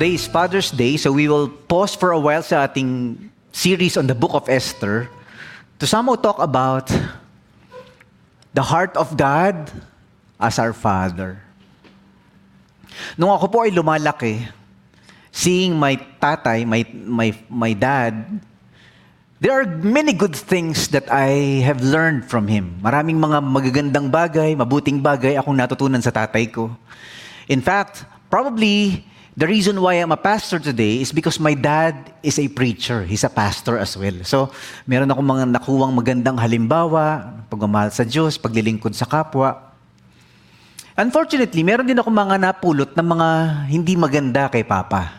Today is Father's Day, so we will pause for a while sa ating series on the book of Esther to somehow talk about the heart of God as our Father. Nung ako po ay lumalaki, seeing my tatay, my, my, my dad, there are many good things that I have learned from him. Maraming mga magagandang bagay, mabuting bagay akong natutunan sa tatay ko. In fact, probably the reason why I'm a pastor today is because my dad is a preacher. He's a pastor as well. So, meron akong mga nakuwang magandang halimbawa, pagmamahal sa Diyos, paglilingkod sa kapwa. Unfortunately, meron din ako mga napulot ng mga hindi maganda kay Papa.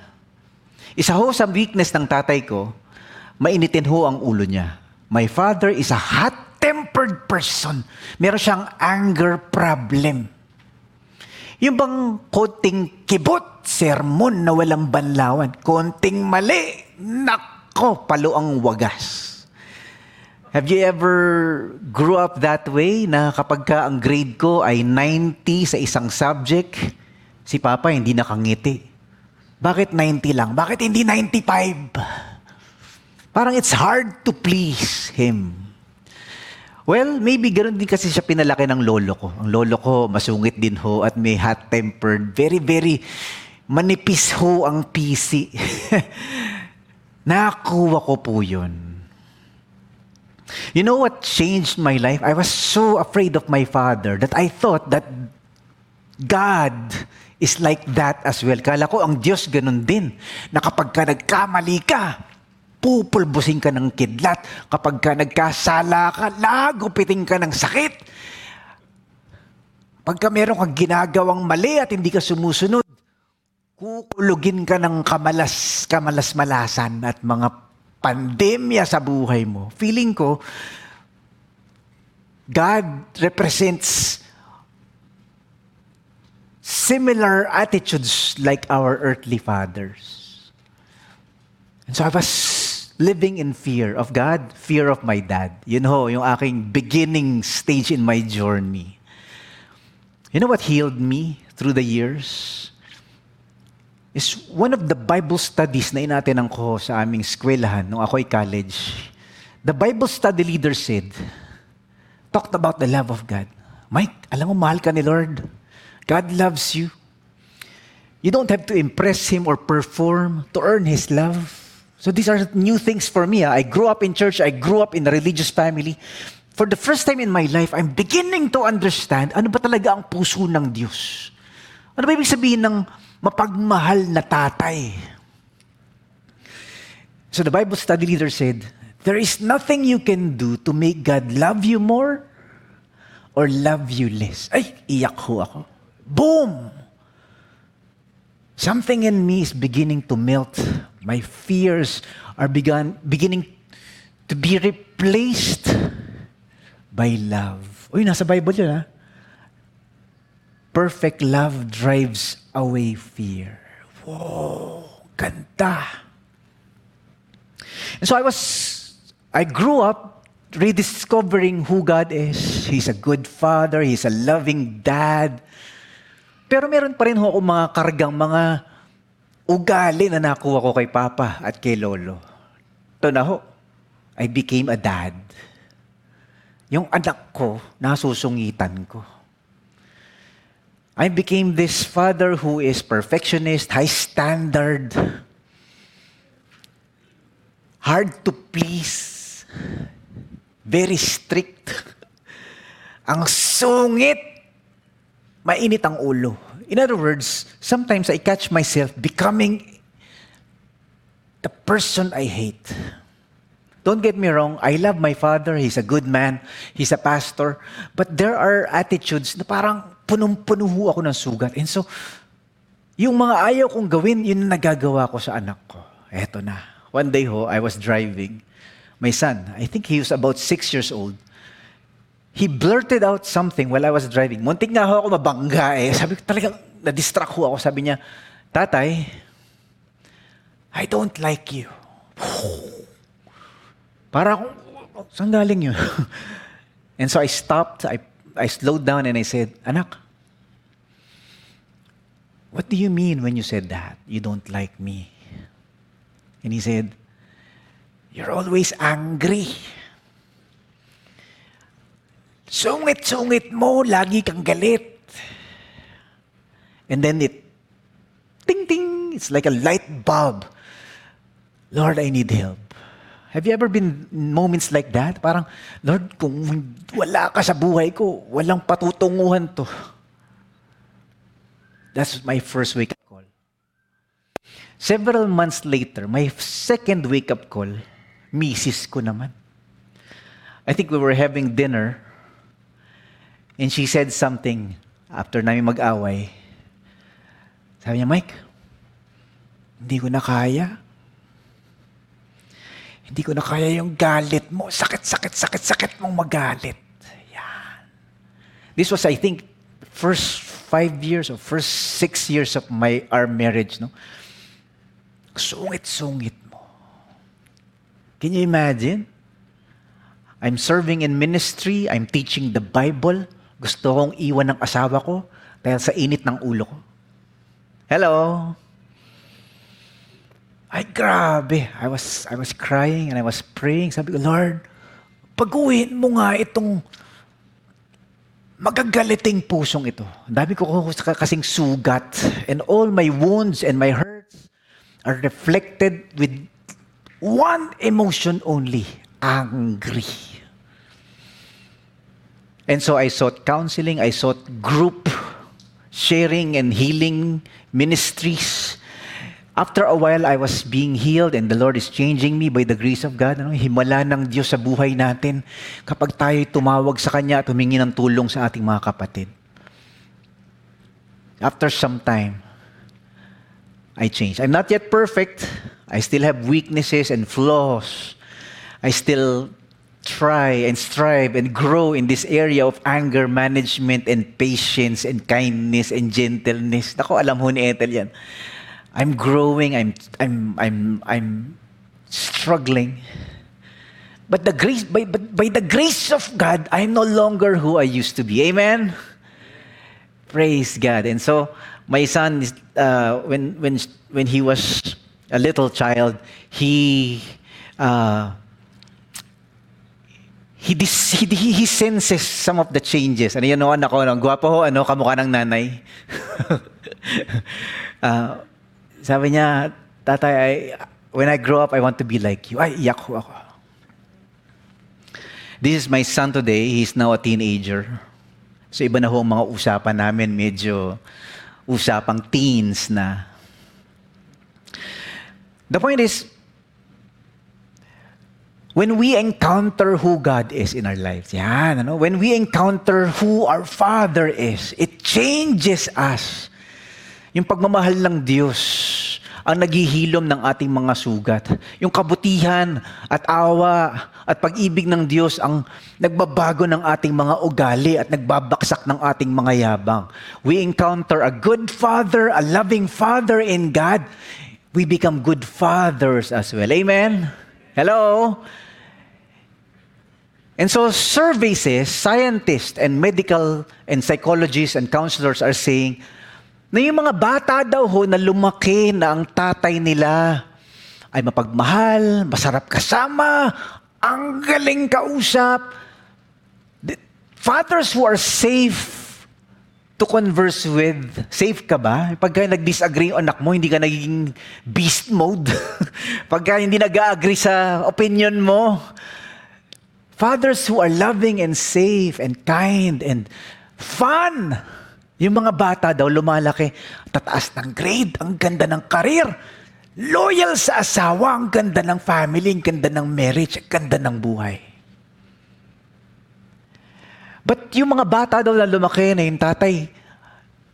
Isa ho sa weakness ng tatay ko, mainitin ho ang ulo niya. My father is a hot-tempered person. Meron siyang anger problem. Yung bang konting kibot, sermon na walang banlawan, konting mali, nako, palo ang wagas. Have you ever grew up that way na kapag ka ang grade ko ay 90 sa isang subject, si Papa hindi nakangiti? Bakit 90 lang? Bakit hindi 95? Parang it's hard to please Him. Well, maybe ganoon din kasi siya pinalaki ng lolo ko. Ang lolo ko, masungit din ho at may hot-tempered. Very, very manipis ho ang PC. Nakuha ko po yun. You know what changed my life? I was so afraid of my father that I thought that God is like that as well. Kala ko ang Diyos ganun din. Na kapag ka nagkamali ka, pupulbusin ka ng kidlat. Kapag ka nagkasala ka, lagupitin ka ng sakit. Pagka meron kang ginagawang mali at hindi ka sumusunod, kukulugin ka ng kamalas, kamalas-malasan at mga pandemya sa buhay mo. Feeling ko, God represents similar attitudes like our earthly fathers. And so I was living in fear of God, fear of my dad. Yun ho, yung aking beginning stage in my journey. You know what healed me through the years? Is one of the Bible studies na inatenan ko sa aming eskwelahan nung ako ay college. The Bible study leader said, talked about the love of God. Mike, alam mo, mahal ka ni Lord. God loves you. You don't have to impress Him or perform to earn His love. So these are new things for me. Ah. I grew up in church. I grew up in a religious family. For the first time in my life, I'm beginning to understand ano ba talaga ang puso ng Diyos. Ano ba ibig sabihin ng mapagmahal na tatay? So the Bible study leader said, there is nothing you can do to make God love you more or love you less. Ay, iyak ho ako. Boom! Something in me is beginning to melt. My fears are begun, beginning to be replaced by love. Uy, nasa Bible yun ha. Perfect love drives away fear. Whoa, ganda. And so I was, I grew up rediscovering who God is. He's a good father. He's a loving dad. Pero meron pa rin ho ako mga kargang mga ugali na nakuha ko kay Papa at kay Lolo. Ito na ho, I became a dad. Yung anak ko, nasusungitan ko. I became this father who is perfectionist, high standard, hard to please, very strict. Ang sungit mainit ang ulo. In other words, sometimes I catch myself becoming the person I hate. Don't get me wrong, I love my father, he's a good man, he's a pastor, but there are attitudes na parang punong-puno ako ng sugat. And so, yung mga ayaw kong gawin, yun nagagawa ko sa anak ko. Eto na. One day ho, I was driving. My son, I think he was about six years old. He blurted out something while I was driving. Muntik nga ako mabangga eh. Sabi ko talagang, na-distract ako. Sabi niya, Tatay, I don't like you. Para akong, saan galing yun? and so I stopped, I, I slowed down and I said, Anak, What do you mean when you said that? You don't like me. And he said, You're always angry. Sungit-sungit mo, lagi kang galit. And then it, ting ting, it's like a light bulb. Lord, I need help. Have you ever been moments like that? Parang, Lord, kung wala ka sa buhay ko, walang patutunguhan to. That's my first wake-up call. Several months later, my second wake-up call, misis ko naman. I think we were having dinner, and she said something after namin mag-away. Sabi niya, Mike, hindi ko na kaya. Hindi ko na kaya yung galit mo. Sakit, sakit, sakit, sakit mong magalit. Yan. This was, I think, first five years or first six years of my our marriage. No? Sungit-sungit mo. Can you imagine? I'm serving in ministry. I'm teaching the Bible. Gusto kong iwan ng asawa ko dahil sa init ng ulo ko. Hello? Ay, grabe. I was, I was crying and I was praying. Sabi ko, Lord, pag-uwiin mo nga itong magagaliting pusong ito. Ang dami ko kasing sugat. And all my wounds and my hurts are reflected with one emotion only. Angry. And so I sought counseling. I sought group sharing and healing ministries. After a while, I was being healed and the Lord is changing me by the grace of God. Ano? Himala ng Diyos sa buhay natin kapag tayo tumawag sa Kanya at humingi ng tulong sa ating mga kapatid. After some time, I changed. I'm not yet perfect. I still have weaknesses and flaws. I still try and strive and grow in this area of anger management and patience and kindness and gentleness. Nako, alam ho ni Ethel yan. I'm growing, I'm, I'm, I'm, I'm struggling. But the grace, by, by the grace of God, I'm no longer who I used to be. Amen? Praise God. And so, my son, uh, when, when, when he was a little child, he, uh, he, dis, he, he, senses some of the changes. Ano yun, no, anak ko, no? gwapo ho, ano, kamukha ng nanay. uh, sabi niya, tatay, I, when I grow up, I want to be like you. Ay, iyak ho ako. This is my son today. He's now a teenager. So iba na ho ang mga usapan namin. Medyo usapang teens na. The point is, when we encounter who God is in our lives, yan, ano? when we encounter who our Father is, it changes us. Yung pagmamahal ng Diyos ang naghihilom ng ating mga sugat. Yung kabutihan at awa at pag-ibig ng Diyos ang nagbabago ng ating mga ugali at nagbabaksak ng ating mga yabang. We encounter a good Father, a loving Father in God. We become good fathers as well. Amen? Hello? And so surveys, scientists and medical and psychologists and counselors are saying, na yung mga bata daw ho na lumaki na ang tatay nila ay mapagmahal, masarap kasama, ang galing kausap. The fathers who are safe to converse with, safe ka ba? Pagka nag-disagree yung anak mo, hindi ka naging beast mode. Pagka hindi nag-agree sa opinion mo. Fathers who are loving and safe and kind and fun. Yung mga bata daw lumalaki, tataas ng grade, ang ganda ng karir, loyal sa asawa, ang ganda ng family, ang ganda ng marriage, ang ganda ng buhay. But yung mga bata daw na lumaki na yung tatay,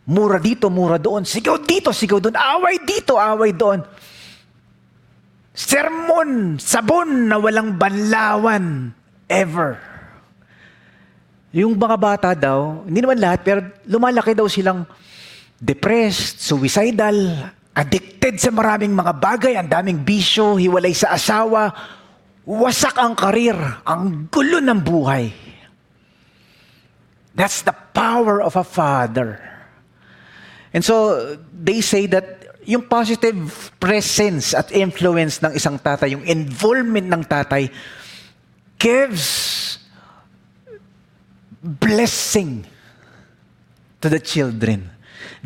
mura dito, mura doon, sigaw dito, sigaw doon, away dito, away doon. Sermon, sabon na walang banlawan, ever. Yung mga bata daw, hindi naman lahat, pero lumalaki daw silang depressed, suicidal, addicted sa maraming mga bagay, ang daming bisyo, hiwalay sa asawa, wasak ang karir, ang gulo ng buhay. That's the power of a father. And so, they say that yung positive presence at influence ng isang tatay, yung involvement ng tatay, gives blessing to the children.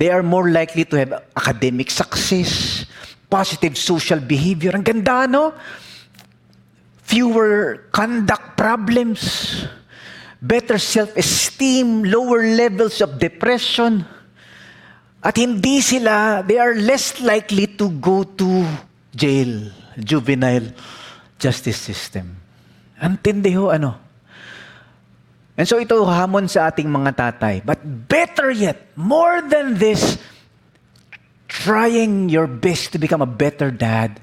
They are more likely to have academic success, positive social behavior. Ang ganda, no? Fewer conduct problems, better self-esteem, lower levels of depression. At hindi sila, they are less likely to go to jail, juvenile justice system. Antindi ho, ano? And so ito hamon sa ating mga tatay. But better yet, more than this, trying your best to become a better dad.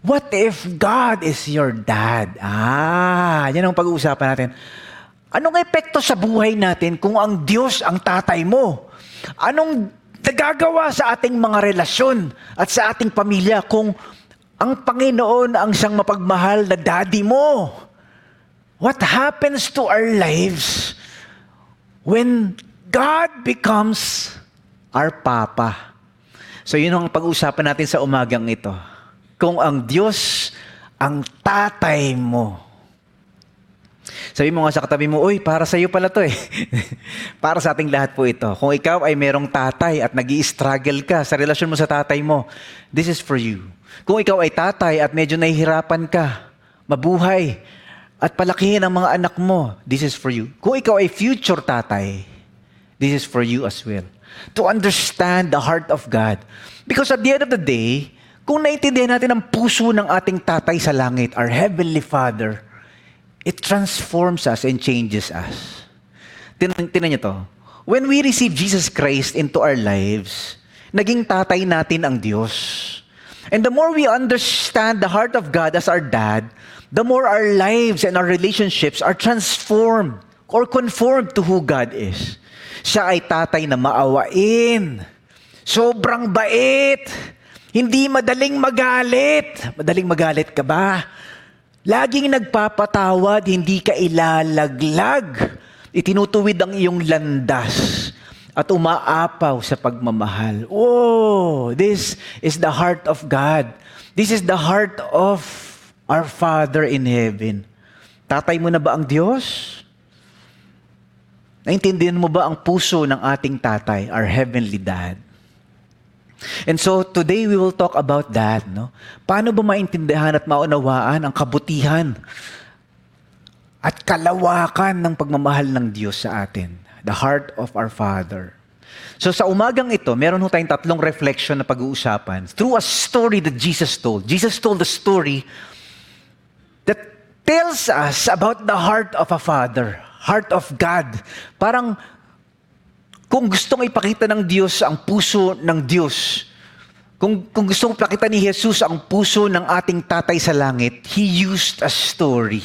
What if God is your dad? Ah, yan ang pag-uusapan natin. Anong epekto sa buhay natin kung ang Diyos ang tatay mo? Anong nagagawa sa ating mga relasyon at sa ating pamilya kung ang Panginoon ang siyang mapagmahal na daddy mo? What happens to our lives when God becomes our Papa? So yun ang pag-usapan natin sa umagang ito. Kung ang Diyos ang tatay mo. Sabi mo nga sa katabi mo, uy, para sa iyo pala to eh. para sa ating lahat po ito. Kung ikaw ay merong tatay at nag struggle ka sa relasyon mo sa tatay mo, this is for you. Kung ikaw ay tatay at medyo nahihirapan ka, mabuhay, at palakihin ang mga anak mo, this is for you. Kung ikaw ay future tatay, this is for you as well. To understand the heart of God. Because at the end of the day, kung naintindihan natin ang puso ng ating tatay sa langit, our Heavenly Father, it transforms us and changes us. Tinan, tinan niyo to. When we receive Jesus Christ into our lives, naging tatay natin ang Diyos. And the more we understand the heart of God as our dad, the more our lives and our relationships are transformed or conformed to who God is. Siya ay tatay na maawain. Sobrang bait. Hindi madaling magalit. Madaling magalit ka ba? Laging nagpapatawad, hindi ka ilalaglag. Itinutuwid ang iyong landas at umaapaw sa pagmamahal. Oh, this is the heart of God. This is the heart of Our Father in heaven. Tatay mo na ba ang Diyos? Naintindihan mo ba ang puso ng ating tatay, our heavenly dad? And so today we will talk about that, no? Paano ba maintindihan at maunawaan ang kabutihan at kalawakan ng pagmamahal ng Diyos sa atin, the heart of our Father. So sa umagang ito, meron ho tayong tatlong reflection na pag-uusapan through a story that Jesus told. Jesus told the story that tells us about the heart of a father, heart of God. Parang kung gustong ipakita ng Diyos ang puso ng Diyos, kung, kung gustong ipakita ni Jesus ang puso ng ating tatay sa langit, He used a story.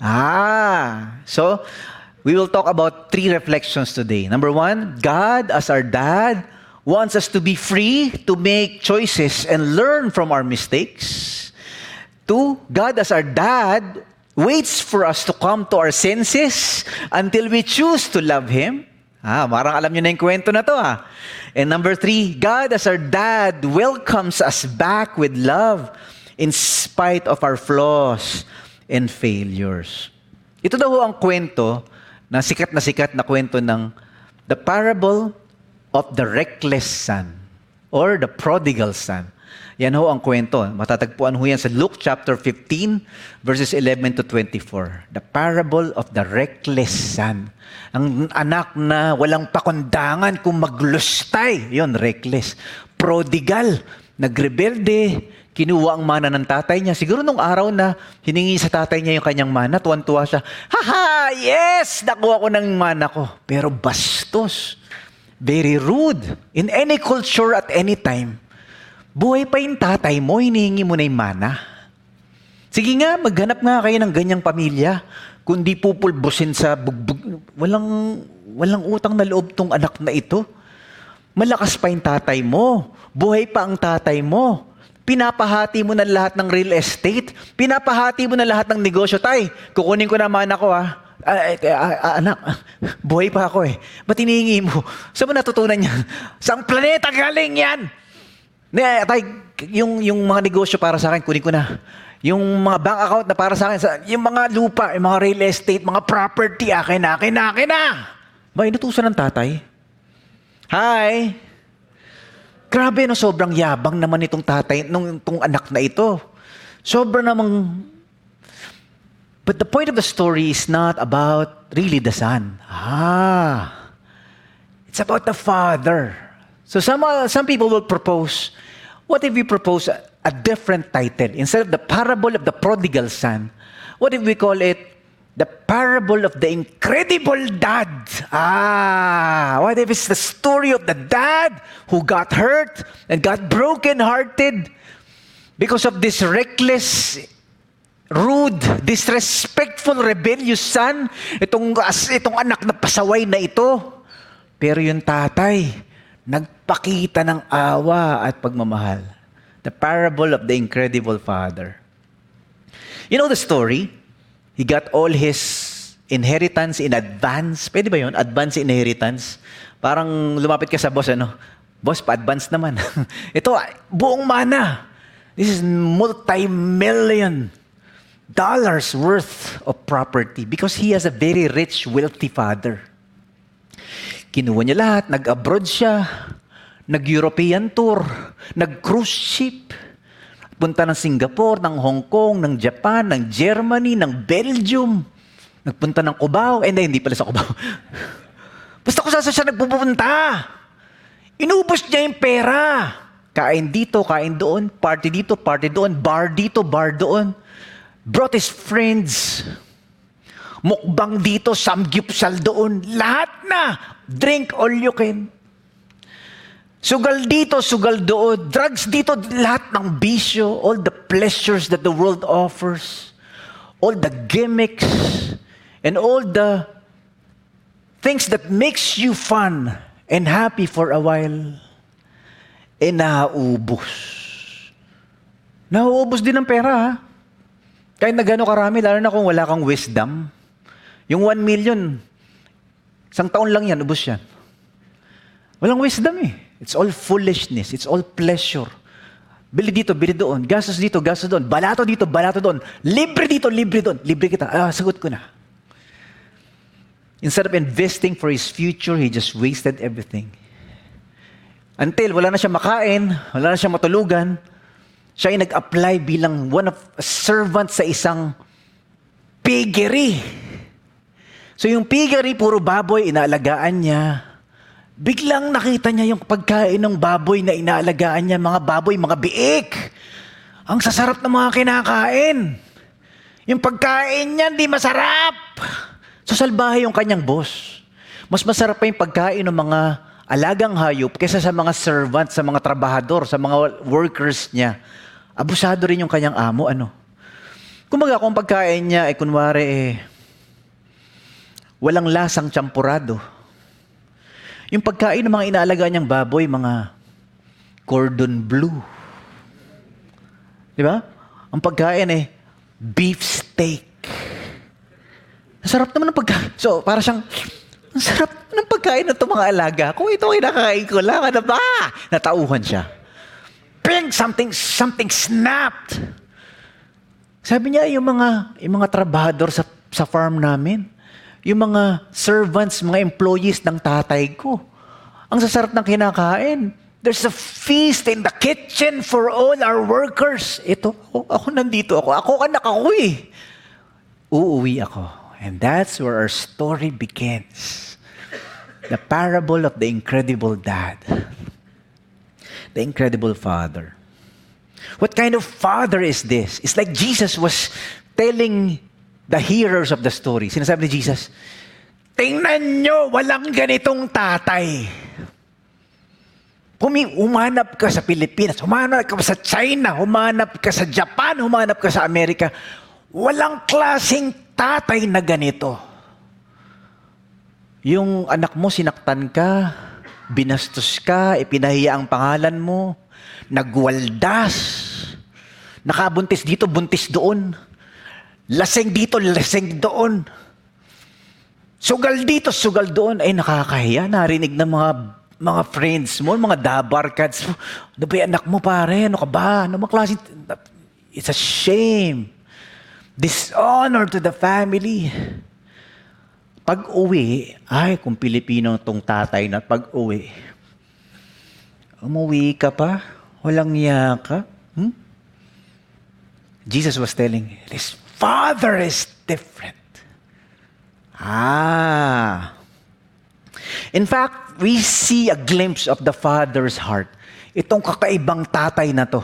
Ah, so we will talk about three reflections today. Number one, God as our dad wants us to be free to make choices and learn from our mistakes. Two, God as our dad waits for us to come to our senses until we choose to love Him. Ah, marang alam niyo na yung kwento na to ah. And number three, God as our dad welcomes us back with love in spite of our flaws and failures. Ito daw ang kwento na sikat na sikat na kwento ng the parable of the reckless son or the prodigal son. Yan ho ang kwento. Matatagpuan ho yan sa Luke chapter 15, verses 11 to 24. The parable of the reckless son. Ang anak na walang pakundangan kung maglustay. Yon reckless. Prodigal. Nagrebelde. Kinuha ang mana ng tatay niya. Siguro nung araw na hiningi sa tatay niya yung kanyang mana, tuwan-tuwa siya, Haha! Yes! Nakuha ko ng mana ko. Pero bastos. Very rude. In any culture at any time, Buhay pa yung tatay mo, hinihingi mo na yung mana. Sige nga, maghanap nga kayo ng ganyang pamilya. Kundi pupulbusin sa bugbog. Walang, walang utang na loob tong anak na ito. Malakas pa yung tatay mo. Buhay pa ang tatay mo. Pinapahati mo na lahat ng real estate. Pinapahati mo na lahat ng negosyo. Tay, kukunin ko naman ako ha. Ah, eh, ah, ah, anak, buhay pa ako eh. Ba't hinihingi mo? Saan mo natutunan yan? Saang planeta galing yan? Ne, tay, yung, yung mga negosyo para sa akin, kunin ko na. Yung mga bank account na para sa akin, yung mga lupa, yung mga real estate, mga property, akin na, akin na, akin na. Ba, inutusan ng tatay? Hi! Grabe, no, sobrang yabang naman itong tatay, nung itong anak na ito. Sobrang namang But the point of the story is not about really the son. Ah, it's about the father. So some, uh, some people will propose, what if we propose a, a different title? Instead of the parable of the prodigal son, what if we call it the parable of the incredible dad? Ah, what if it's the story of the dad who got hurt and got broken-hearted because of this reckless rude, disrespectful, rebellious son, itong, itong anak na pasaway na ito. Pero yung tatay, nagpakita ng awa at pagmamahal. The parable of the incredible father. You know the story? He got all his inheritance in advance. Pwede ba yun? Advance inheritance. Parang lumapit ka sa boss, ano? Boss, pa-advance naman. Ito, buong mana. This is multi-million dollars worth of property because he has a very rich, wealthy father. Kinuha niya lahat, nag-abroad siya, nag-European tour, nag-cruise ship, punta ng Singapore, ng Hong Kong, ng Japan, ng Germany, ng Belgium, nagpunta ng Cubao, eh hindi pala sa Cubao. Basta kung saan siya nagpupunta. Inubos niya yung pera. Kain dito, kain doon, party dito, party doon, bar dito, bar doon brought his friends. Mukbang dito, samgyupsal doon. Lahat na. Drink all you can. Sugal dito, sugal doon. Drugs dito, lahat ng bisyo. All the pleasures that the world offers. All the gimmicks. And all the things that makes you fun and happy for a while. Eh, nauubos. Nauubos din ng pera, ha? Kahit na gano'ng karami, lalo na kung wala kang wisdom. Yung 1 million, isang taon lang yan, ubos yan. Walang wisdom eh. It's all foolishness. It's all pleasure. Bili dito, bili doon. Gastos dito, gastos doon. Balato dito, balato doon. Libre dito, libre doon. Libre kita. Ah, sagot ko na. Instead of investing for his future, he just wasted everything. Until wala na siya makain, wala na siya matulugan, siya ay nag-apply bilang one of a servant sa isang piggery. So yung piggery, puro baboy, inaalagaan niya. Biglang nakita niya yung pagkain ng baboy na inaalagaan niya, mga baboy, mga biik. Ang sasarap ng mga kinakain. Yung pagkain niya, hindi masarap. So salbahe yung kanyang boss. Mas masarap pa yung pagkain ng mga alagang hayop kaysa sa mga servant, sa mga trabahador, sa mga workers niya. Abusado rin yung kanyang amo, ano? Kumaga kung pagkain niya, eh, kunwari, eh, walang lasang champurado. Yung pagkain ng mga inaalaga niyang baboy, mga cordon bleu. Di ba? Ang pagkain eh, beef steak. Nasarap naman ng pagkain. So, para siyang, ang sarap ng pagkain ng itong mga alaga. Kung ito ay nakakain ko lang, ano ba? Natauhan siya bang, something, something snapped. Sabi niya, yung mga, yung mga trabahador sa, sa farm namin, yung mga servants, mga employees ng tatay ko, ang sasarap ng kinakain. There's a feast in the kitchen for all our workers. Ito, ako, ako nandito ako. Ako anak ako eh. Uuwi ako. And that's where our story begins. The parable of the incredible dad the incredible Father. What kind of Father is this? It's like Jesus was telling the hearers of the story. Sinasabi ni Jesus, Tingnan nyo, walang ganitong tatay. Pumi, umanap ka sa Pilipinas, umanap ka sa China, umanap ka sa Japan, umanap ka sa Amerika. Walang klaseng tatay na ganito. Yung anak mo, sinaktan ka, binastos ka, ipinahiya ang pangalan mo, nagwaldas, nakabuntis dito, buntis doon, laseng dito, laseng doon. Sugal dito, sugal doon. Ay, nakakahiya. Narinig ng mga mga friends mo, mga dabarkads mo. Ano ba anak mo, pare? Ano ka ba? Ano mga klase? It's a shame. Dishonor to the family. Pag uwi, ay, kung Pilipino tong tatay na pag uwi, umuwi ka pa? Walang iya ka? Hmm? Jesus was telling, his father is different. Ah. In fact, we see a glimpse of the Father's heart. Itong kakaibang tatay na to.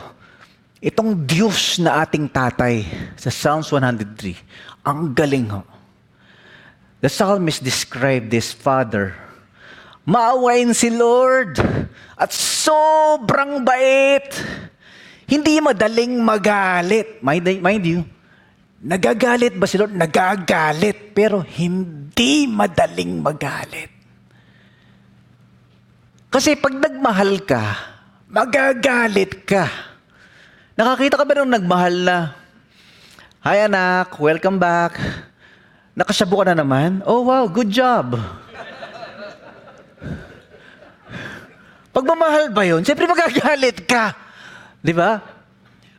Itong Diyos na ating tatay sa Psalms 103. Ang galing ho. The psalmist described this father. Maawain si Lord at sobrang bait. Hindi madaling magalit. Mind, mind you, Nagagalit ba si Lord? Nagagalit, pero hindi madaling magalit. Kasi pag nagmahal ka, magagalit ka. Nakakita ka ba nung nagmahal na, Hi anak, welcome back. Nakasyabo ka na naman? Oh wow, good job. Pagmamahal ba yun? Siyempre magagalit ka. Di ba?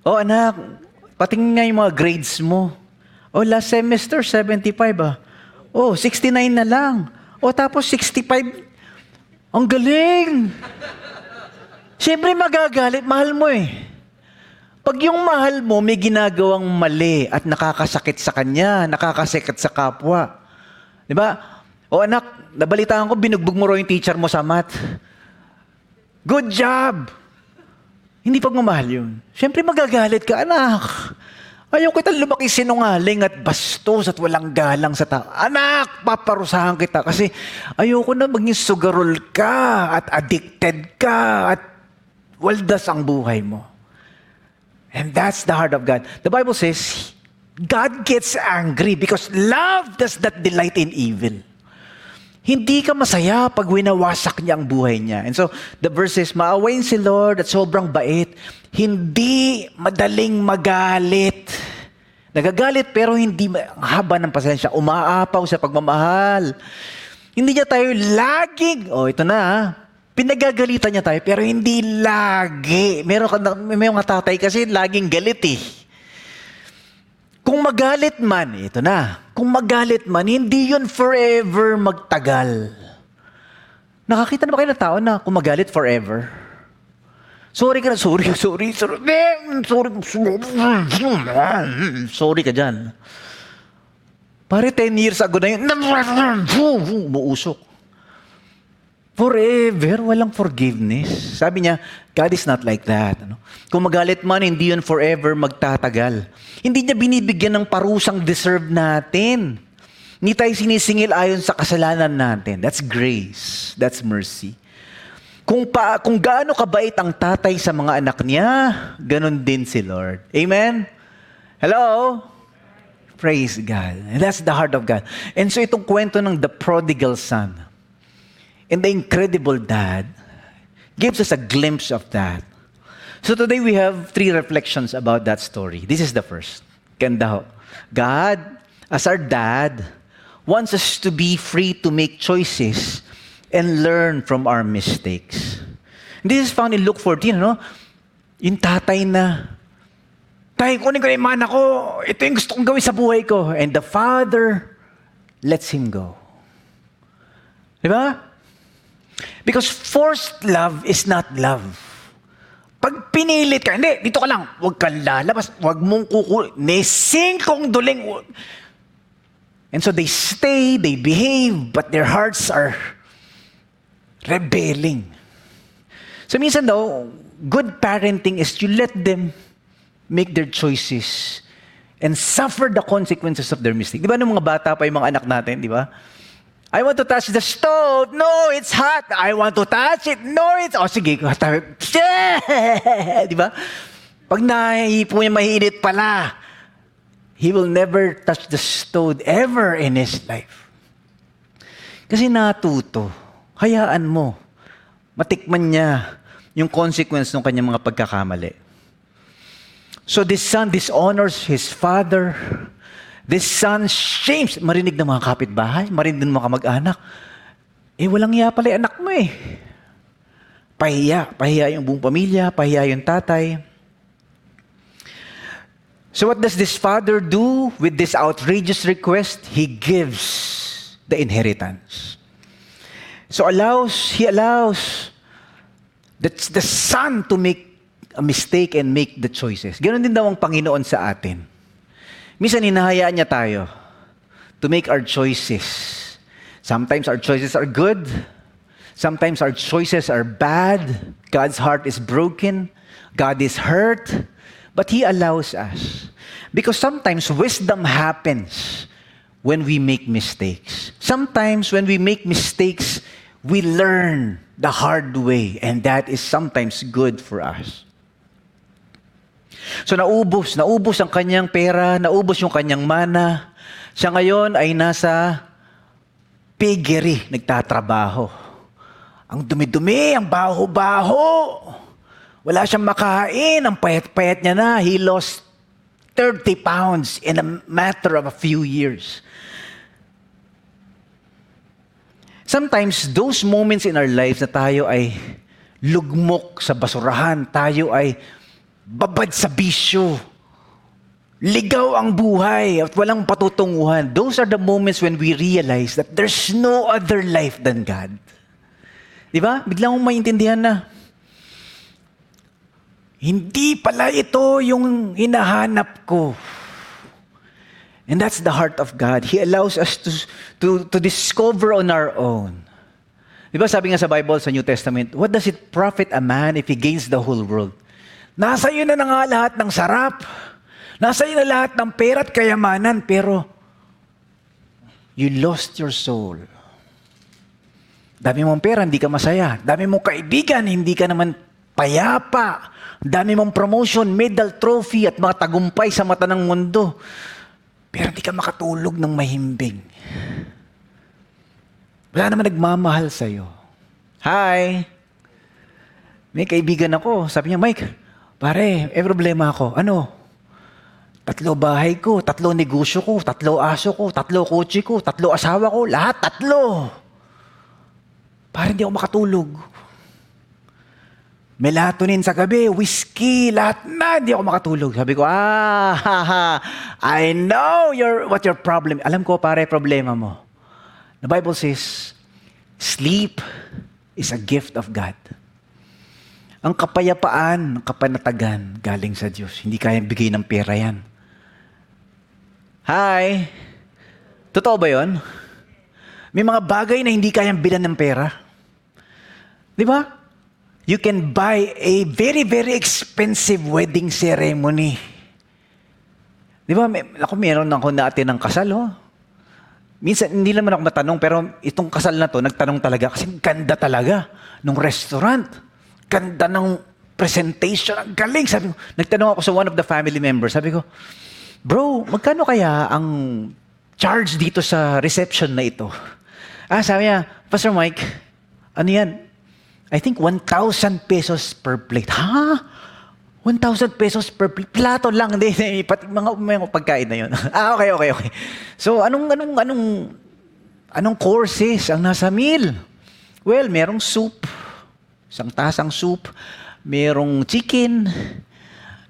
Oh anak, Patingin nga yung mga grades mo. Oh, last semester, 75 ah. Oh, 69 na lang. Oh, tapos 65. Ang galing! Siyempre magagalit, mahal mo eh. Pag yung mahal mo may ginagawang mali at nakakasakit sa kanya, nakakasakit sa kapwa. Di ba? O anak, nabalitaan ko, binugbog mo raw yung teacher mo sa math. Good job! Hindi pagmamahal yun. Siyempre magagalit ka, anak. Ayaw kita lumaki sinungaling at bastos at walang galang sa tao. Anak, paparusahan kita kasi ayoko na maging sugarol ka at addicted ka at waldas ang buhay mo. And that's the heart of God. The Bible says, God gets angry because love does not delight in evil. Hindi ka masaya pag winawasak niya ang buhay niya. And so, the verse says, maawain si Lord at sobrang bait. Hindi madaling magalit. Nagagalit pero hindi haba ng pasensya. Umaapaw sa pagmamahal. Hindi niya tayo laging, oh ito na ha, pinagagalitan niya tayo pero hindi lagi. Meron may mga tatay kasi laging galit eh. Kung magalit man, ito na, kung magalit man, hindi yun forever magtagal. Nakakita na ba kayo ng tao na kung magalit forever? Sorry ka na, sorry, sorry, sorry, sorry, sorry ka dyan. Pare 10 years ago na yun, umuusok. Forever, walang forgiveness. Sabi niya, God is not like that. Ano? Kung magalit man, hindi yun forever magtatagal. Hindi niya binibigyan ng parusang deserve natin. Hindi tayo sinisingil ayon sa kasalanan natin. That's grace. That's mercy. Kung, pa, kung gaano kabait ang tatay sa mga anak niya, ganun din si Lord. Amen? Hello? Praise God. And that's the heart of God. And so itong kwento ng the prodigal son, And the incredible dad gives us a glimpse of that. So today we have three reflections about that story. This is the first. Ganda. God, as our dad, wants us to be free to make choices and learn from our mistakes. This is found in Luke 14, no? Yung tatay na, Tay, kunin ko yung mana ko. Ito yung gusto kong gawin sa buhay ko. And the father lets him go. Di ba? Because forced love is not love. Pag pinilit ka, hindi, dito ka lang, huwag kang lalabas, huwag mong kukulit, nesing kong duling. And so they stay, they behave, but their hearts are rebelling. So minsan daw, good parenting is you let them make their choices and suffer the consequences of their mistake. Di ba nung mga bata pa yung mga anak natin, di ba? I want to touch the stove. No, it's hot. I want to touch it. No, it's... Oh, sige. Di ba? Pag nahipo niya mahinit pala, he will never touch the stove ever in his life. Kasi natuto. Hayaan mo. Matikman niya yung consequence ng kanyang mga pagkakamali. So this son dishonors his father This son shames. Marinig ng mga kapitbahay, marinig ng mga kamag-anak. Eh, walang iya pala anak mo eh. Pahiya. Pahiya yung buong pamilya, pahiya yung tatay. So what does this father do with this outrageous request? He gives the inheritance. So allows, he allows the, the son to make a mistake and make the choices. Ganon din daw ang Panginoon sa atin. Minsan hinahayaan niya tayo to make our choices. Sometimes our choices are good. Sometimes our choices are bad. God's heart is broken. God is hurt. But He allows us. Because sometimes wisdom happens when we make mistakes. Sometimes when we make mistakes, we learn the hard way. And that is sometimes good for us. So naubos, naubos ang kanyang pera, naubos yung kanyang mana. Siya ngayon ay nasa piggery, nagtatrabaho. Ang dumi-dumi, ang baho-baho. Wala siyang makain, ang payat-payat niya na. He lost 30 pounds in a matter of a few years. Sometimes, those moments in our lives na tayo ay lugmok sa basurahan, tayo ay babad sa bisyo, ligaw ang buhay at walang patutunguhan. Those are the moments when we realize that there's no other life than God. Di ba? Biglang mong maintindihan na, hindi pala ito yung hinahanap ko. And that's the heart of God. He allows us to, to, to discover on our own. Di ba sabi nga sa Bible, sa New Testament, what does it profit a man if he gains the whole world? Nasa iyo na na nga lahat ng sarap. Nasa iyo na lahat ng pera at kayamanan, pero you lost your soul. Dami mong pera, hindi ka masaya. Dami mong kaibigan, hindi ka naman payapa. Dami mong promotion, medal, trophy at mga tagumpay sa mata ng mundo. Pero hindi ka makatulog ng mahimbing. Wala naman nagmamahal sa'yo. Hi! May kaibigan ako. Sabi niya, Mike, pare, may problema ako. Ano? Tatlo bahay ko, tatlo negosyo ko, tatlo aso ko, tatlo kotse ko, tatlo asawa ko, lahat tatlo. Pare, hindi ako makatulog. Melatonin sa gabi, whiskey, lahat na, hindi ako makatulog. Sabi ko, ah, ha, ha, I know your, what your problem. Alam ko, pare, problema mo. The Bible says, sleep is a gift of God. Ang kapayapaan, ang kapanatagan, galing sa Diyos. Hindi kayang bigay ng pera yan. Hi! Totoo ba yon? May mga bagay na hindi kayang bilan ng pera. Di ba? You can buy a very, very expensive wedding ceremony. Di ba? May, ako, meron ako natin ng kasal, oh. Minsan, hindi naman ako matanong, pero itong kasal na to, nagtanong talaga, kasi ganda talaga ng restaurant. Ganda ng presentation. Ang galing. Sabi ko, nagtanong ako sa one of the family members. Sabi ko, bro, magkano kaya ang charge dito sa reception na ito? Ah, sabi niya, Pastor Mike, ano yan? I think 1,000 pesos per plate. Ha? 1,000 pesos per plate? Plato lang, hindi, pati mga, mga pagkain na yun. ah, okay, okay, okay. So, anong, anong, anong, anong courses ang nasa meal? Well, merong soup, isang tasang soup, merong chicken,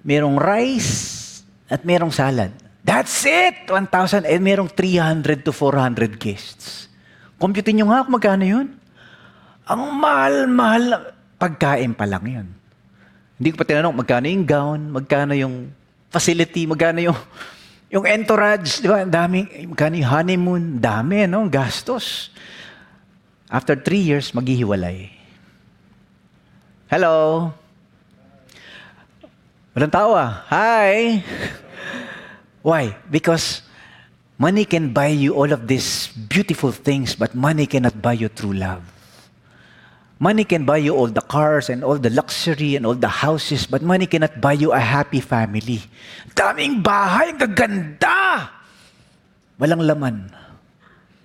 merong rice, at merong salad. That's it! 1,000 and merong 300 to 400 guests. Compute nyo nga kung magkano yun. Ang mahal-mahal na pagkain pa lang yun. Hindi ko pa tinanong magkano yung gown, magkano yung facility, magkano yung yung entourage, di ba? Ang dami, magkano yung honeymoon, dami, no? Gastos. After three years, maghihiwalay. Hello? Walang tawa. Hi! Why? Because money can buy you all of these beautiful things, but money cannot buy you true love. Money can buy you all the cars and all the luxury and all the houses, but money cannot buy you a happy family. Daming bahay, ang gaganda! Walang laman.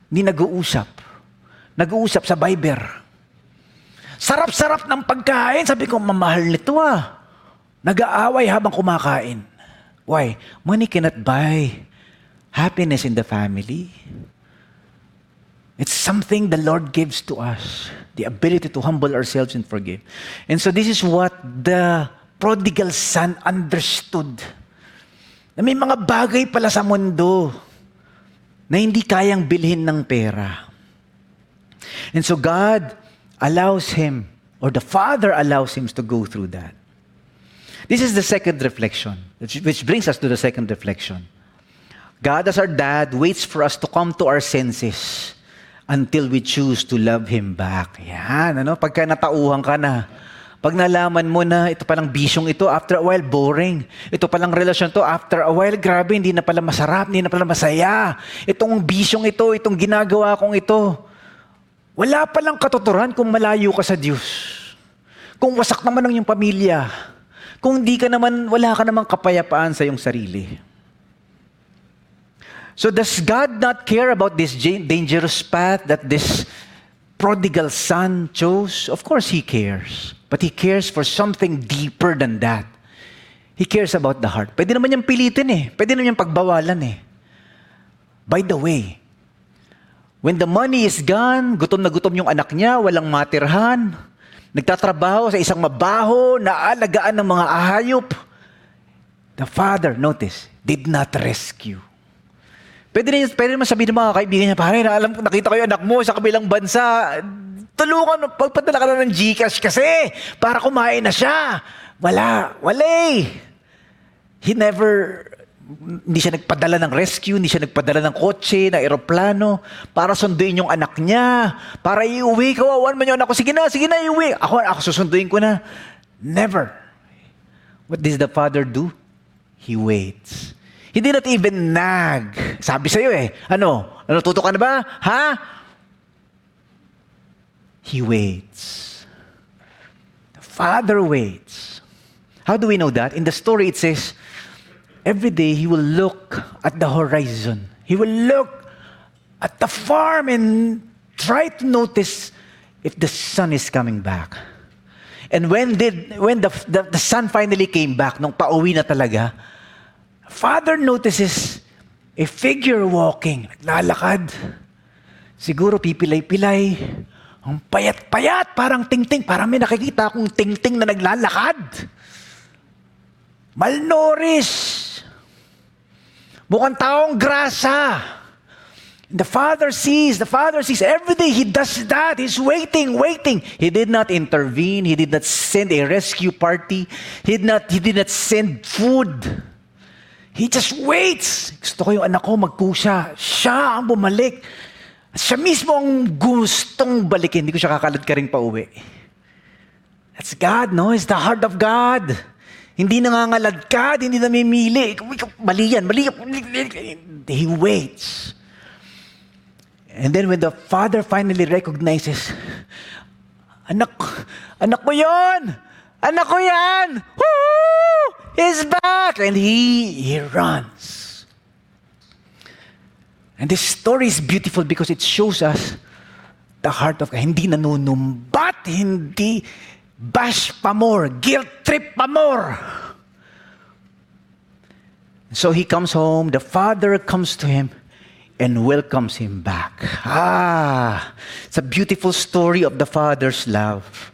Hindi nag-uusap. Nag-uusap sa Viber. Sarap-sarap ng pagkain. Sabi ko, mamahal nito ah. Nag-aaway habang kumakain. Why? Money cannot buy happiness in the family. It's something the Lord gives to us the ability to humble ourselves and forgive. And so, this is what the prodigal son understood. Na may mga bagay pala sa mundo na hindi kayang bilhin ng pera. And so, God allows him, or the Father allows him to go through that. This is the second reflection, which, brings us to the second reflection. God, as our dad, waits for us to come to our senses until we choose to love Him back. Yan, ano? Pagka natauhan ka na, pag nalaman mo na ito palang bisyong ito, after a while, boring. Ito palang relasyon to, after a while, grabe, hindi na pala masarap, hindi na pala masaya. Itong bisyong ito, itong ginagawa kong ito, wala palang katuturan kung malayo ka sa Diyos. Kung wasak naman ang iyong pamilya. Kung di ka naman, wala ka namang kapayapaan sa iyong sarili. So does God not care about this dangerous path that this prodigal son chose? Of course he cares. But he cares for something deeper than that. He cares about the heart. Pwede naman niyang pilitin eh. Pwede naman niyang pagbawalan eh. By the way, when the money is gone, gutom na gutom yung anak niya, walang matirhan, nagtatrabaho sa isang mabaho na alagaan ng mga ahayop, the father, notice, did not rescue. Pwede rin, pwede naman sabihin ng mga kaibigan niya, pare, na alam nakita ko yung anak mo sa kabilang bansa. Tulungan, pagpadala ka na ng Gcash kasi para kumain na siya. Wala, wala. He never, hindi siya nagpadala ng rescue, hindi siya nagpadala ng kotse, ng eroplano, para sunduin yung anak niya, para iuwi, kawawan man yung anak ko, sige na, sige na, iuwi. Ako, ako susunduin ko na. Never. What does the father do? He waits. He did not even nag. Sabi sa'yo eh, ano? Ano, tuto ka na ba? Ha? He waits. The Father waits. How do we know that? In the story it says, every day he will look at the horizon. He will look at the farm and try to notice if the sun is coming back. And when did when the, the, the sun finally came back, nung pauwi na talaga, Father notices a figure walking, naglalakad. Siguro pipilay-pilay. Ang payat-payat, parang ting-ting. Parang may nakikita akong ting-ting na naglalakad. Malnourished. Mukhang taong grasa. The Father sees, the Father sees. Every day He does that. He's waiting, waiting. He did not intervene. He did not send a rescue party. He did not, he did not send food. He just waits. Gusto ko yung anak ko magkusa. Siya ang bumalik. Siya mismo ang gustong balikin. Hindi ko siya kakalad ka rin pa uwi. That's God, no? It's the heart of God. Hindi nangangaladkad, hindi namimili. Mali yan, mali yan. He waits. And then when the father finally recognizes, anak, anak mo yon! Anak ko yan! Woo! He's back! And he, he runs. And this story is beautiful because it shows us the heart of God. Hindi nanunumbat, hindi bash pa more, guilt trip pa more. So he comes home, the father comes to him and welcomes him back. Ah, it's a beautiful story of the father's love.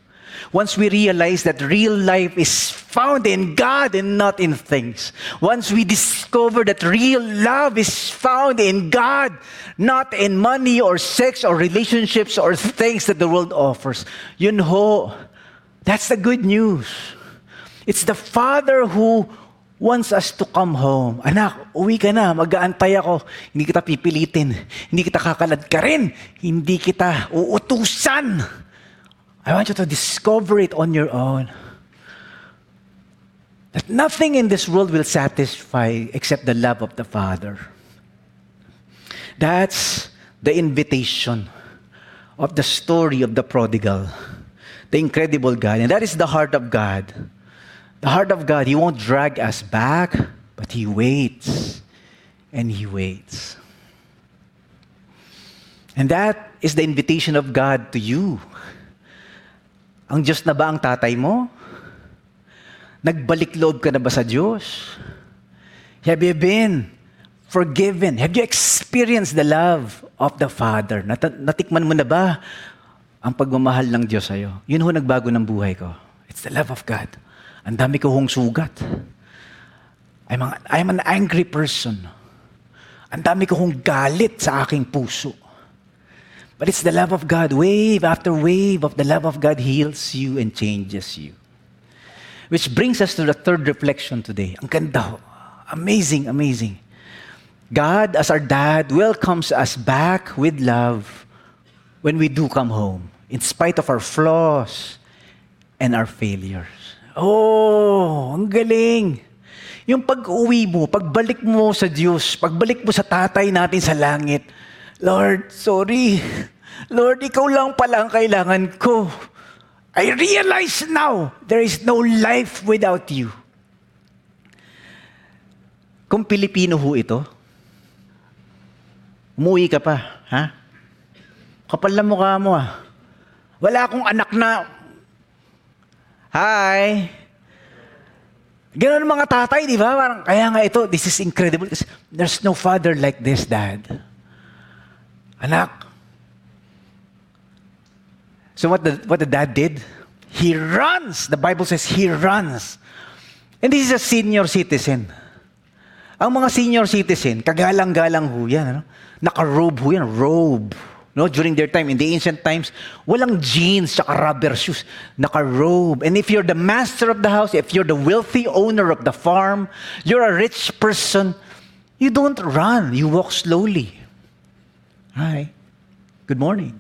Once we realize that real life is found in God and not in things. Once we discover that real love is found in God, not in money or sex or relationships or things that the world offers. Yun ho, that's the good news. It's the Father who wants us to come home. Anak, uwi ka na, mag-aantay ako. Hindi kita pipilitin. Hindi kita kakalad ka rin. Hindi kita uutusan. I want you to discover it on your own. That nothing in this world will satisfy except the love of the Father. That's the invitation of the story of the prodigal, the incredible God. And that is the heart of God. The heart of God, He won't drag us back, but He waits and He waits. And that is the invitation of God to you. Ang Diyos na ba ang tatay mo? Nagbalik loob ka na ba sa Diyos? Have you been forgiven? Have you experienced the love of the Father? Nat- natikman mo na ba ang pagmamahal ng Diyos sa'yo? Yun ho nagbago ng buhay ko. It's the love of God. Ang dami ko hong sugat. I'm, a- I'm an angry person. Ang dami ko hong galit sa aking puso. But it's the love of God. Wave after wave of the love of God heals you and changes you. Which brings us to the third reflection today. Ang ganda ho. Amazing, amazing. God, as our dad, welcomes us back with love when we do come home, in spite of our flaws and our failures. Oh, ang galing. Yung pag-uwi mo, pagbalik mo sa Diyos, pagbalik mo sa tatay natin sa langit, Lord, sorry. Lord, ikaw lang pala ang kailangan ko. I realize now there is no life without you. Kung Pilipino ho ito, umuwi ka pa, ha? Kapal na mukha mo ah. Wala akong anak na, Hi! Ganun mga tatay, di ba? Parang, kaya nga ito, this is incredible. There's no father like this, Dad. Anak. So what the, what the dad did? He runs. The Bible says he runs. And this is a senior citizen. Ang mga senior citizen, kagalang-galang ho yan. Ano? Naka-robe ho yan, robe. No, during their time, in the ancient times, walang jeans tsaka rubber shoes. Naka-robe. And if you're the master of the house, if you're the wealthy owner of the farm, you're a rich person, you don't run. You walk slowly. Hi. Good morning.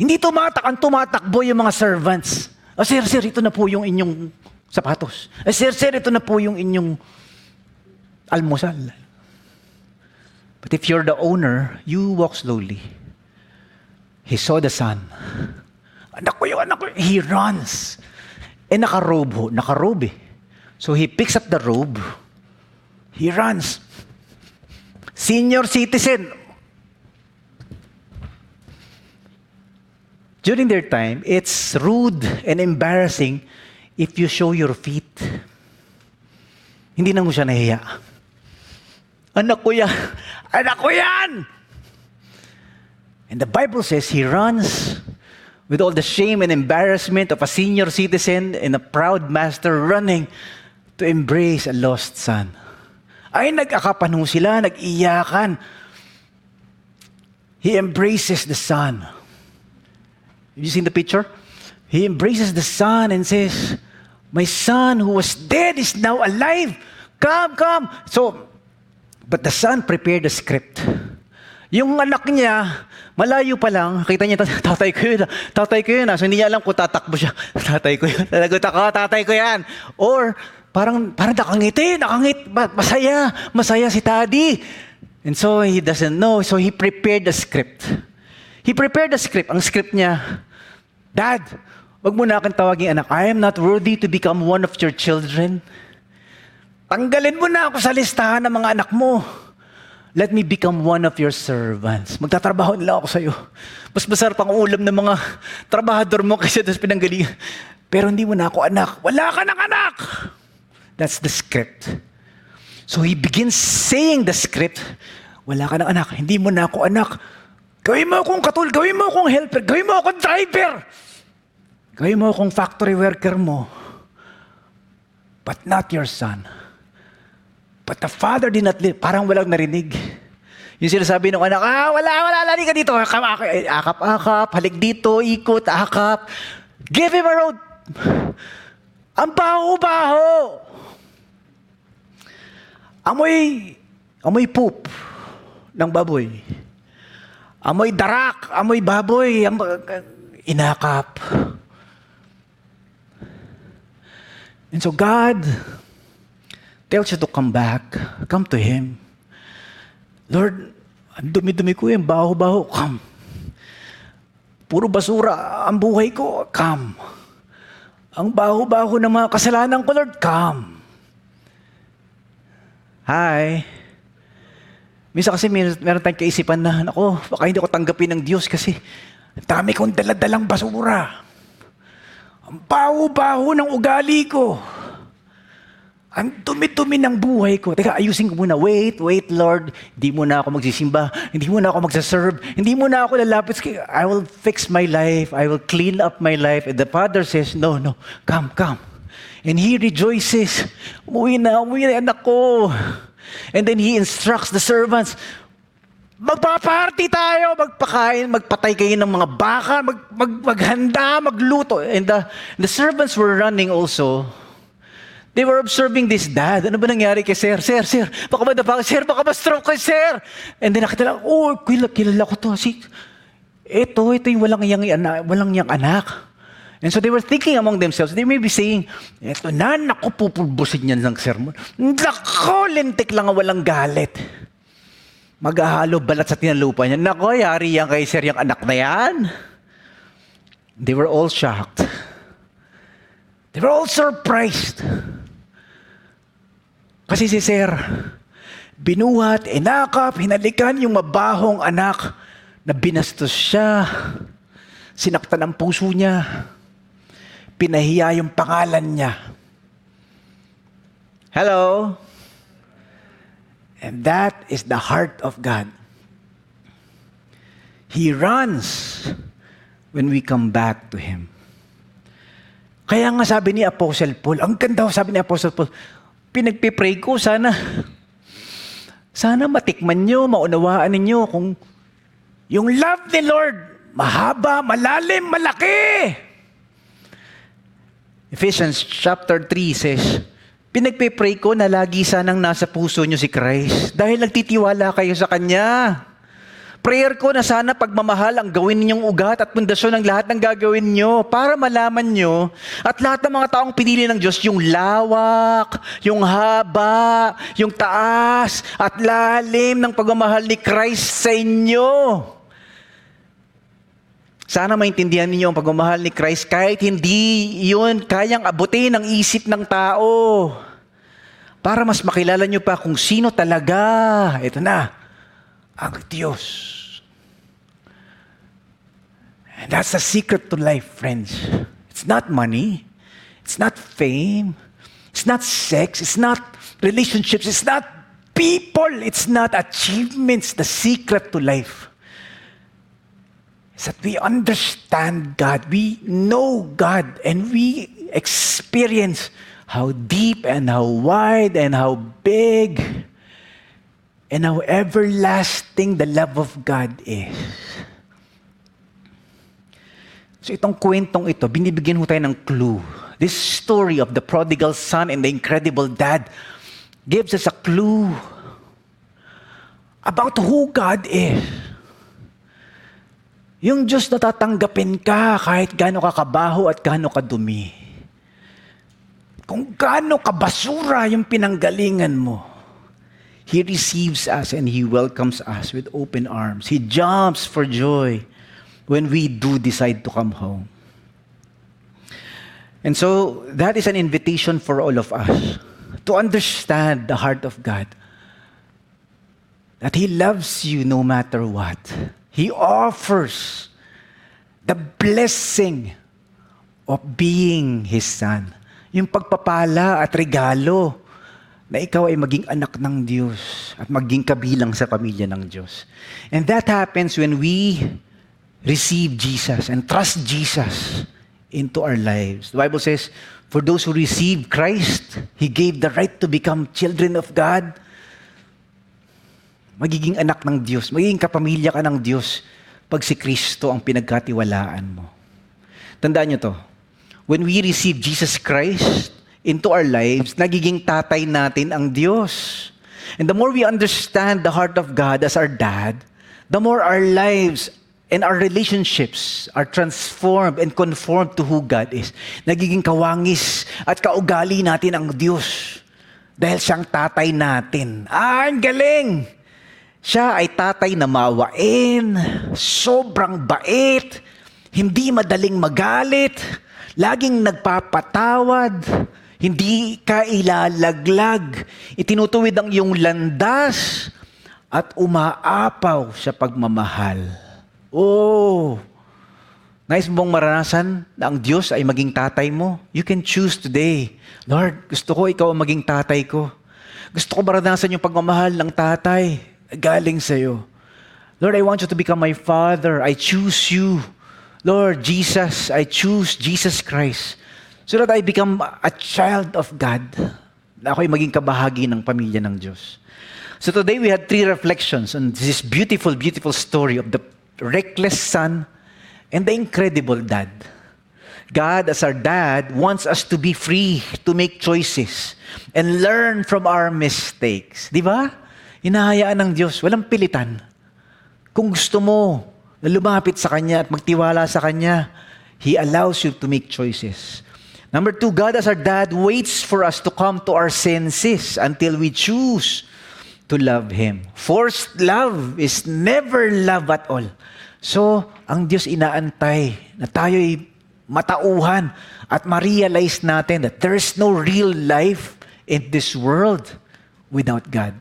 Hindi tumatak, ang tumatakbo yung mga servants. O sir, sir, ito na po yung inyong sapatos. Eh, sir, sir, ito na po yung inyong almusal. But if you're the owner, you walk slowly. He saw the son. Anak ko yung anak ko. He runs. Eh, naka-robe ho. Naka-robe eh. So he picks up the robe. He runs. Senior citizen. During their time, it's rude and embarrassing if you show your feet. Hindi na mo siya nahiya. Anak ko yan. Anak ko yan! And the Bible says he runs with all the shame and embarrassment of a senior citizen and a proud master running to embrace a lost son. Ay, nag-akapan sila, nag-iyakan. He embraces the son. Have you seen the picture? He embraces the son and says, My son who was dead is now alive. Come, come. So, but the son prepared the script. Yung anak niya, malayo pa lang, kita niya, tatay ko yun, tatay ko yun. ah." So hindi niya alam kung tatakbo siya. Tatay ko yun, talaga ako, tatay ko yan. Or, parang, parang nakangiti, nakangit, ma- masaya, masaya si daddy. And so he doesn't know, so he prepared the script. He prepared the script. Ang script niya, Dad, wag mo na akong tawagin anak. I am not worthy to become one of your children. Tanggalin mo na ako sa listahan ng mga anak mo. Let me become one of your servants. Magtatrabaho nila ako sa'yo. Mas masarap ang ulam ng mga trabahador mo kasi sa pinanggalingan. Pero hindi mo na ako anak. Wala ka ng anak! That's the script. So he begins saying the script. Wala ka ng anak. Hindi mo na ako anak. Gawin mo akong katul, gawin mo akong helper, gawin mo akong driver. Gawin mo akong factory worker mo. But not your son. But the father did not live. Parang walang narinig. Yung sinasabi ng anak, ah, wala, wala, lali ka dito. Akap, akap, halik dito, ikot, akap. Give him a road. Ang baho-baho. Amoy, amoy poop ng baboy. Amoy darak, amoy baboy, am- inakap. And so God tells you to come back. Come to Him. Lord, ang dumi-dumi ko yung baho-baho. Come. Puro basura ang buhay ko. Come. Ang baho-baho ng mga kasalanan ko, Lord. Come. Hi. Minsan kasi meron, meron tayong kaisipan na, nako, baka hindi ko tanggapin ng Diyos kasi dami kong daladalang basura. Ang baho-baho ng ugali ko. Ang dumi-dumi ng buhay ko. Teka, ayusin ko muna. Wait, wait, Lord. Hindi mo na ako magsisimba. Hindi mo na ako magsaserve. Hindi mo na ako lalapit. I will fix my life. I will clean up my life. And the Father says, no, no, come, come. And He rejoices. Umuwi na, umuwi na anak ko. And then He instructs the servants, Magpaparty tayo, magpakain, magpatay kayo ng mga baka, mag, mag, maghanda, magluto. And the, the servants were running also. They were observing this dad. Ano ba nangyari kay Sir? Sir, Sir, baka ba napa? Sir, baka ba stroke kay Sir? And then nakita lang, oh, kilala, kilala ko to. Si, ito, ito yung walang yang, anak, walang yang anak. And so they were thinking among themselves, they may be saying, eto na, naku, pupulbusin niyan ng sermon. Nako, lintik lang ang walang galit. Maghahalo balat sa tinalupa niya. Nako, yari yan kay Sir yung anak na yan. They were all shocked. They were all surprised. Kasi si Sir, binuhat, inakap, hinalikan yung mabahong anak na binastos siya. Sinaktan ang puso niya. Pinahiya yung pangalan niya. Hello? And that is the heart of God. He runs when we come back to Him. Kaya nga sabi ni Apostle Paul, ang ganda sabi ni Apostle Paul, pinagpipray ko sana, sana matikman nyo, maunawaan ninyo kung yung love ni Lord, mahaba, malalim, malaki. Ephesians chapter 3 says, Pinagpipray ko na lagi sanang nasa puso nyo si Christ dahil nagtitiwala kayo sa Kanya. Prayer ko na sana pagmamahal ang gawin ninyong ugat at pundasyon ng lahat ng gagawin nyo para malaman nyo at lahat ng mga taong pinili ng Diyos yung lawak, yung haba, yung taas at lalim ng pagmamahal ni Christ sa inyo. Sana maintindihan ninyo ang pagmamahal ni Christ kahit hindi yun kayang abutin ng isip ng tao. Para mas makilala nyo pa kung sino talaga. Ito na, ang Diyos. And that's the secret to life, friends. It's not money. It's not fame. It's not sex. It's not relationships. It's not people. It's not achievements. The secret to life is that we understand God, we know God, and we experience how deep and how wide and how big and how everlasting the love of God is. So itong kwentong ito, binibigyan mo tayo ng clue. This story of the prodigal son and the incredible dad gives us a clue about who God is. Yung Diyos na tatanggapin ka kahit gaano ka kabaho at gaano ka dumi. Kung gaano kabasura yung pinanggalingan mo. He receives us and He welcomes us with open arms. He jumps for joy when we do decide to come home. And so, that is an invitation for all of us to understand the heart of God. That He loves you no matter what. He offers the blessing of being His Son. Yung pagpapala at regalo na ikaw ay maging anak ng Diyos at maging kabilang sa pamilya ng Diyos. And that happens when we receive Jesus and trust Jesus into our lives. The Bible says, for those who receive Christ, He gave the right to become children of God magiging anak ng Diyos, magiging kapamilya ka ng Diyos pag si Kristo ang pinagkatiwalaan mo. Tandaan nyo to, when we receive Jesus Christ into our lives, nagiging tatay natin ang Diyos. And the more we understand the heart of God as our dad, the more our lives and our relationships are transformed and conformed to who God is. Nagiging kawangis at kaugali natin ang Diyos. Dahil siyang tatay natin. Ah, ang galing! Siya ay tatay na mawain, sobrang bait, hindi madaling magalit, laging nagpapatawad, hindi ka ilalaglag, itinutuwid ang iyong landas, at umaapaw sa pagmamahal. Oh, Nais mo bang maranasan na ang Diyos ay maging tatay mo? You can choose today. Lord, gusto ko ikaw ang maging tatay ko. Gusto ko maranasan yung pagmamahal ng tatay galing sa'yo. Lord, I want you to become my father. I choose you. Lord Jesus, I choose Jesus Christ so that I become a child of God. Na ako'y maging kabahagi ng pamilya ng Diyos. So today we had three reflections on this beautiful, beautiful story of the reckless son and the incredible dad. God, as our dad, wants us to be free to make choices and learn from our mistakes. Di ba? Inahayaan ng Diyos, walang pilitan. Kung gusto mo na lumapit sa Kanya at magtiwala sa Kanya, He allows you to make choices. Number two, God as our dad waits for us to come to our senses until we choose to love Him. Forced love is never love at all. So, ang Diyos inaantay na tayo'y matauhan at ma-realize natin that there is no real life in this world without God.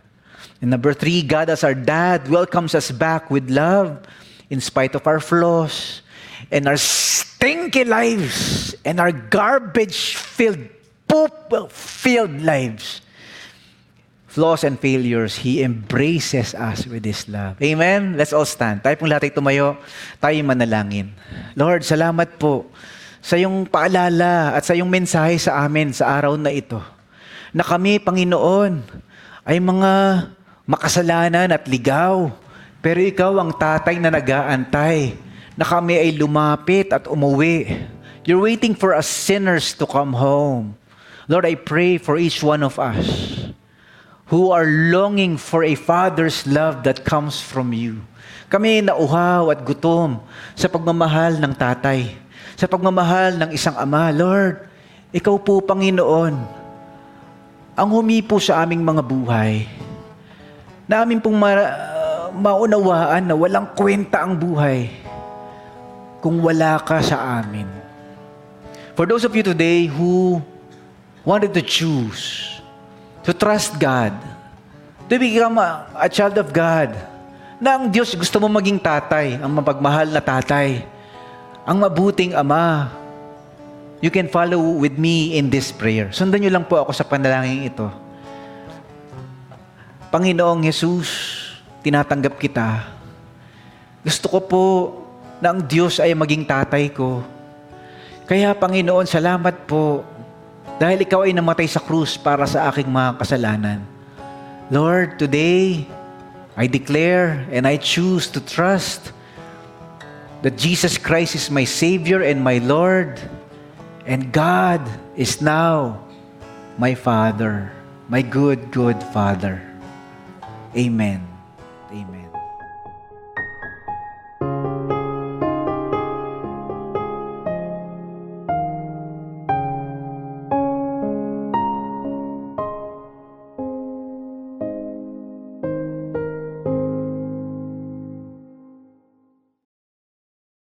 And number three, God as our dad welcomes us back with love in spite of our flaws and our stinky lives and our garbage-filled, poop-filled lives. Flaws and failures, He embraces us with His love. Amen? Let's all stand. Tayo pong lahat ay tumayo, tayo manalangin. Lord, salamat po sa iyong paalala at sa iyong mensahe sa amin sa araw na ito. Na kami, Panginoon, ay mga makasalanan at ligaw. Pero ikaw ang tatay na nag-aantay na kami ay lumapit at umuwi. You're waiting for us sinners to come home. Lord, I pray for each one of us who are longing for a father's love that comes from you. Kami nauhaw at gutom sa pagmamahal ng tatay, sa pagmamahal ng isang ama. Lord, ikaw po, Panginoon, ang humipo sa aming mga buhay, namin pong ma- maunawaan na walang kwenta ang buhay kung wala ka sa amin. For those of you today who wanted to choose to trust God, to become a, a child of God, na ang Diyos gusto mo maging tatay, ang mapagmahal na tatay, ang mabuting ama, you can follow with me in this prayer. Sundan niyo lang po ako sa panalangin ito. Panginoong Jesus, tinatanggap kita. Gusto ko po na ang Diyos ay maging tatay ko. Kaya Panginoon, salamat po dahil ikaw ay namatay sa krus para sa aking mga kasalanan. Lord, today, I declare and I choose to trust that Jesus Christ is my Savior and my Lord, and God is now my Father, my good, good Father. Amen.